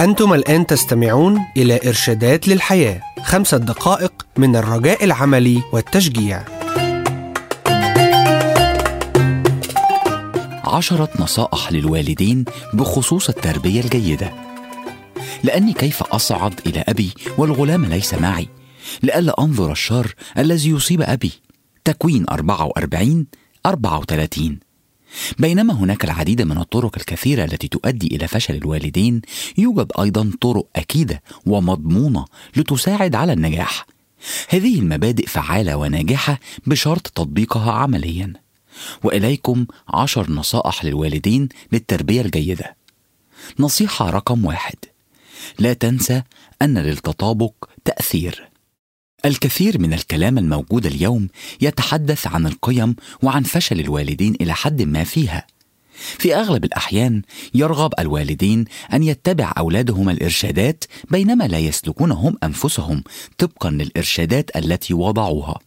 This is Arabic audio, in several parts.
أنتم الآن تستمعون إلى إرشادات للحياة خمسة دقائق من الرجاء العملي والتشجيع. عشرة نصائح للوالدين بخصوص التربية الجيدة. لأني كيف أصعد إلى أبي والغلام ليس معي؟ لئلا أنظر الشر الذي يصيب أبي. تكوين 44 34 بينما هناك العديد من الطرق الكثيرة التي تؤدي إلى فشل الوالدين يوجد أيضا طرق أكيدة ومضمونة لتساعد على النجاح. هذه المبادئ فعالة وناجحة بشرط تطبيقها عمليا. وإليكم عشر نصائح للوالدين للتربية الجيدة. نصيحة رقم واحد لا تنسى أن للتطابق تأثير. الكثير من الكلام الموجود اليوم يتحدث عن القيم وعن فشل الوالدين إلى حد ما فيها. في أغلب الأحيان يرغب الوالدين أن يتبع أولادهم الإرشادات بينما لا يسلكون هم أنفسهم طبقا للإرشادات التي وضعوها.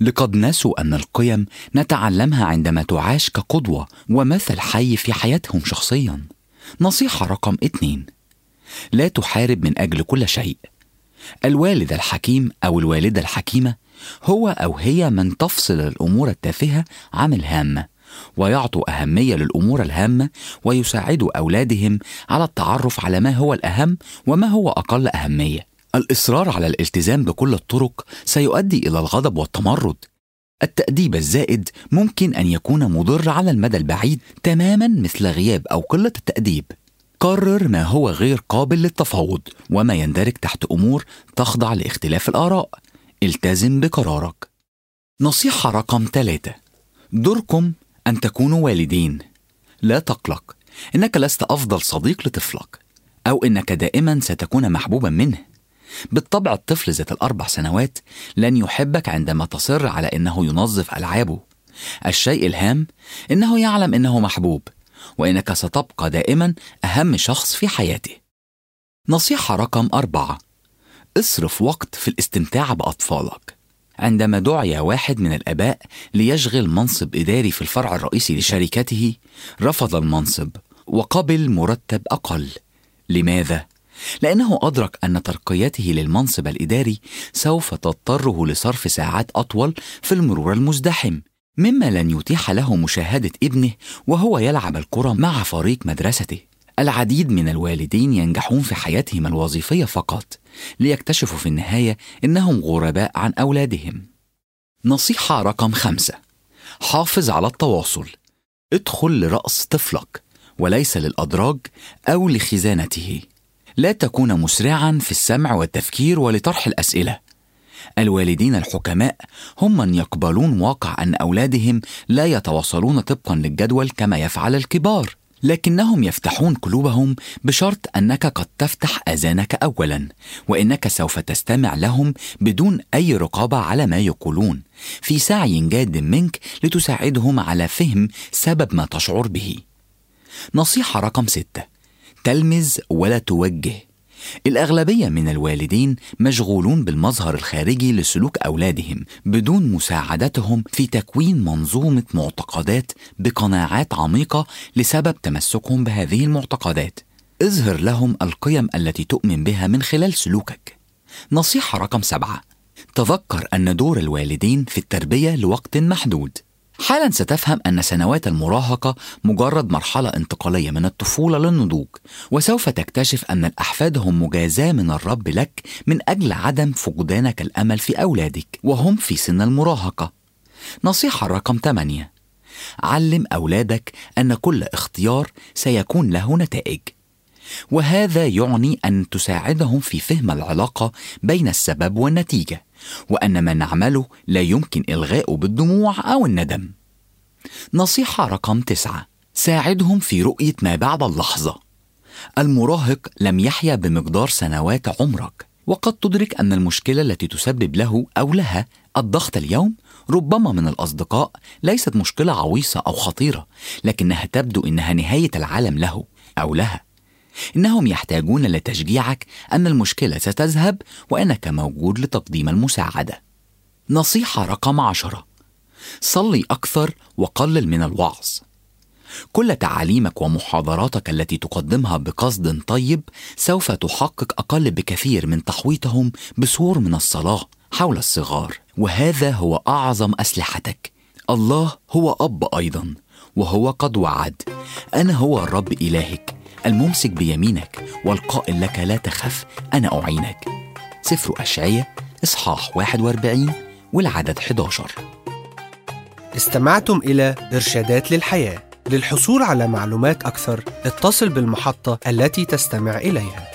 لقد نسوا أن القيم نتعلمها عندما تعاش كقدوة ومثل حي في حياتهم شخصيا. نصيحة رقم اثنين. لا تحارب من أجل كل شيء. الوالد الحكيم أو الوالدة الحكيمة هو أو هي من تفصل الأمور التافهة عن الهامه ويعطوا أهمية للأمور الهامة ويساعدوا أولادهم على التعرف على ما هو الأهم وما هو أقل أهمية. الإصرار على الالتزام بكل الطرق سيؤدي إلى الغضب والتمرد. التأديب الزائد ممكن أن يكون مضر على المدى البعيد تماما مثل غياب أو قلة التأديب. قرر ما هو غير قابل للتفاوض وما يندرج تحت أمور تخضع لاختلاف الآراء. التزم بقرارك. نصيحة رقم ثلاثة دوركم أن تكونوا والدين. لا تقلق. إنك لست أفضل صديق لطفلك أو إنك دائما ستكون محبوبا منه. بالطبع الطفل ذات الأربع سنوات لن يحبك عندما تصر على إنه ينظف ألعابه. الشيء الهام إنه يعلم إنه محبوب. وإنك ستبقى دائما أهم شخص في حياته. نصيحة رقم أربعة: اصرف وقت في الاستمتاع بأطفالك. عندما دعي واحد من الآباء ليشغل منصب إداري في الفرع الرئيسي لشركته، رفض المنصب وقبل مرتب أقل. لماذا؟ لأنه أدرك أن ترقيته للمنصب الإداري سوف تضطره لصرف ساعات أطول في المرور المزدحم مما لن يتيح له مشاهدة ابنه وهو يلعب الكرة مع فريق مدرسته. العديد من الوالدين ينجحون في حياتهم الوظيفية فقط ليكتشفوا في النهاية إنهم غرباء عن أولادهم. نصيحة رقم خمسة حافظ على التواصل ادخل لرأس طفلك وليس للأدراج أو لخزانته لا تكون مسرعا في السمع والتفكير ولطرح الأسئلة الوالدين الحكماء هم من يقبلون واقع أن أولادهم لا يتواصلون طبقا للجدول كما يفعل الكبار لكنهم يفتحون قلوبهم بشرط أنك قد تفتح آذانك اولا وإنك سوف تستمع لهم بدون أي رقابة على ما يقولون. في سعي جاد منك لتساعدهم على فهم سبب ما تشعر به. نصيحة رقم ستة تلمز ولا توجه. الأغلبية من الوالدين مشغولون بالمظهر الخارجي لسلوك أولادهم بدون مساعدتهم في تكوين منظومة معتقدات بقناعات عميقة لسبب تمسكهم بهذه المعتقدات. اظهر لهم القيم التي تؤمن بها من خلال سلوكك. نصيحة رقم سبعة: تذكر أن دور الوالدين في التربية لوقت محدود. حالا ستفهم أن سنوات المراهقة مجرد مرحلة انتقالية من الطفولة للنضوج وسوف تكتشف أن الأحفاد هم مجازاة من الرب لك من أجل عدم فقدانك الأمل في أولادك وهم في سن المراهقة. نصيحة رقم 8 علم أولادك أن كل اختيار سيكون له نتائج وهذا يعني أن تساعدهم في فهم العلاقة بين السبب والنتيجة. وأن ما نعمله لا يمكن إلغاؤه بالدموع أو الندم. نصيحة رقم تسعة: ساعدهم في رؤية ما بعد اللحظة. المراهق لم يحيا بمقدار سنوات عمرك، وقد تدرك أن المشكلة التي تسبب له أو لها الضغط اليوم ربما من الأصدقاء ليست مشكلة عويصة أو خطيرة، لكنها تبدو إنها نهاية العالم له أو لها. إنهم يحتاجون لتشجيعك أن المشكلة ستذهب وأنك موجود لتقديم المساعدة. نصيحة رقم عشرة: صلي أكثر وقلل من الوعظ. كل تعاليمك ومحاضراتك التي تقدمها بقصد طيب سوف تحقق أقل بكثير من تحويطهم بسور من الصلاة حول الصغار. وهذا هو أعظم أسلحتك. الله هو أب أيضا وهو قد وعد. أنا هو الرب إلهك. الممسك بيمينك والقائل لك لا تخف أنا أعينك. سفر اشعياء إصحاح 41 والعدد 11 استمعتم إلى إرشادات للحياة للحصول على معلومات أكثر اتصل بالمحطة التي تستمع إليها.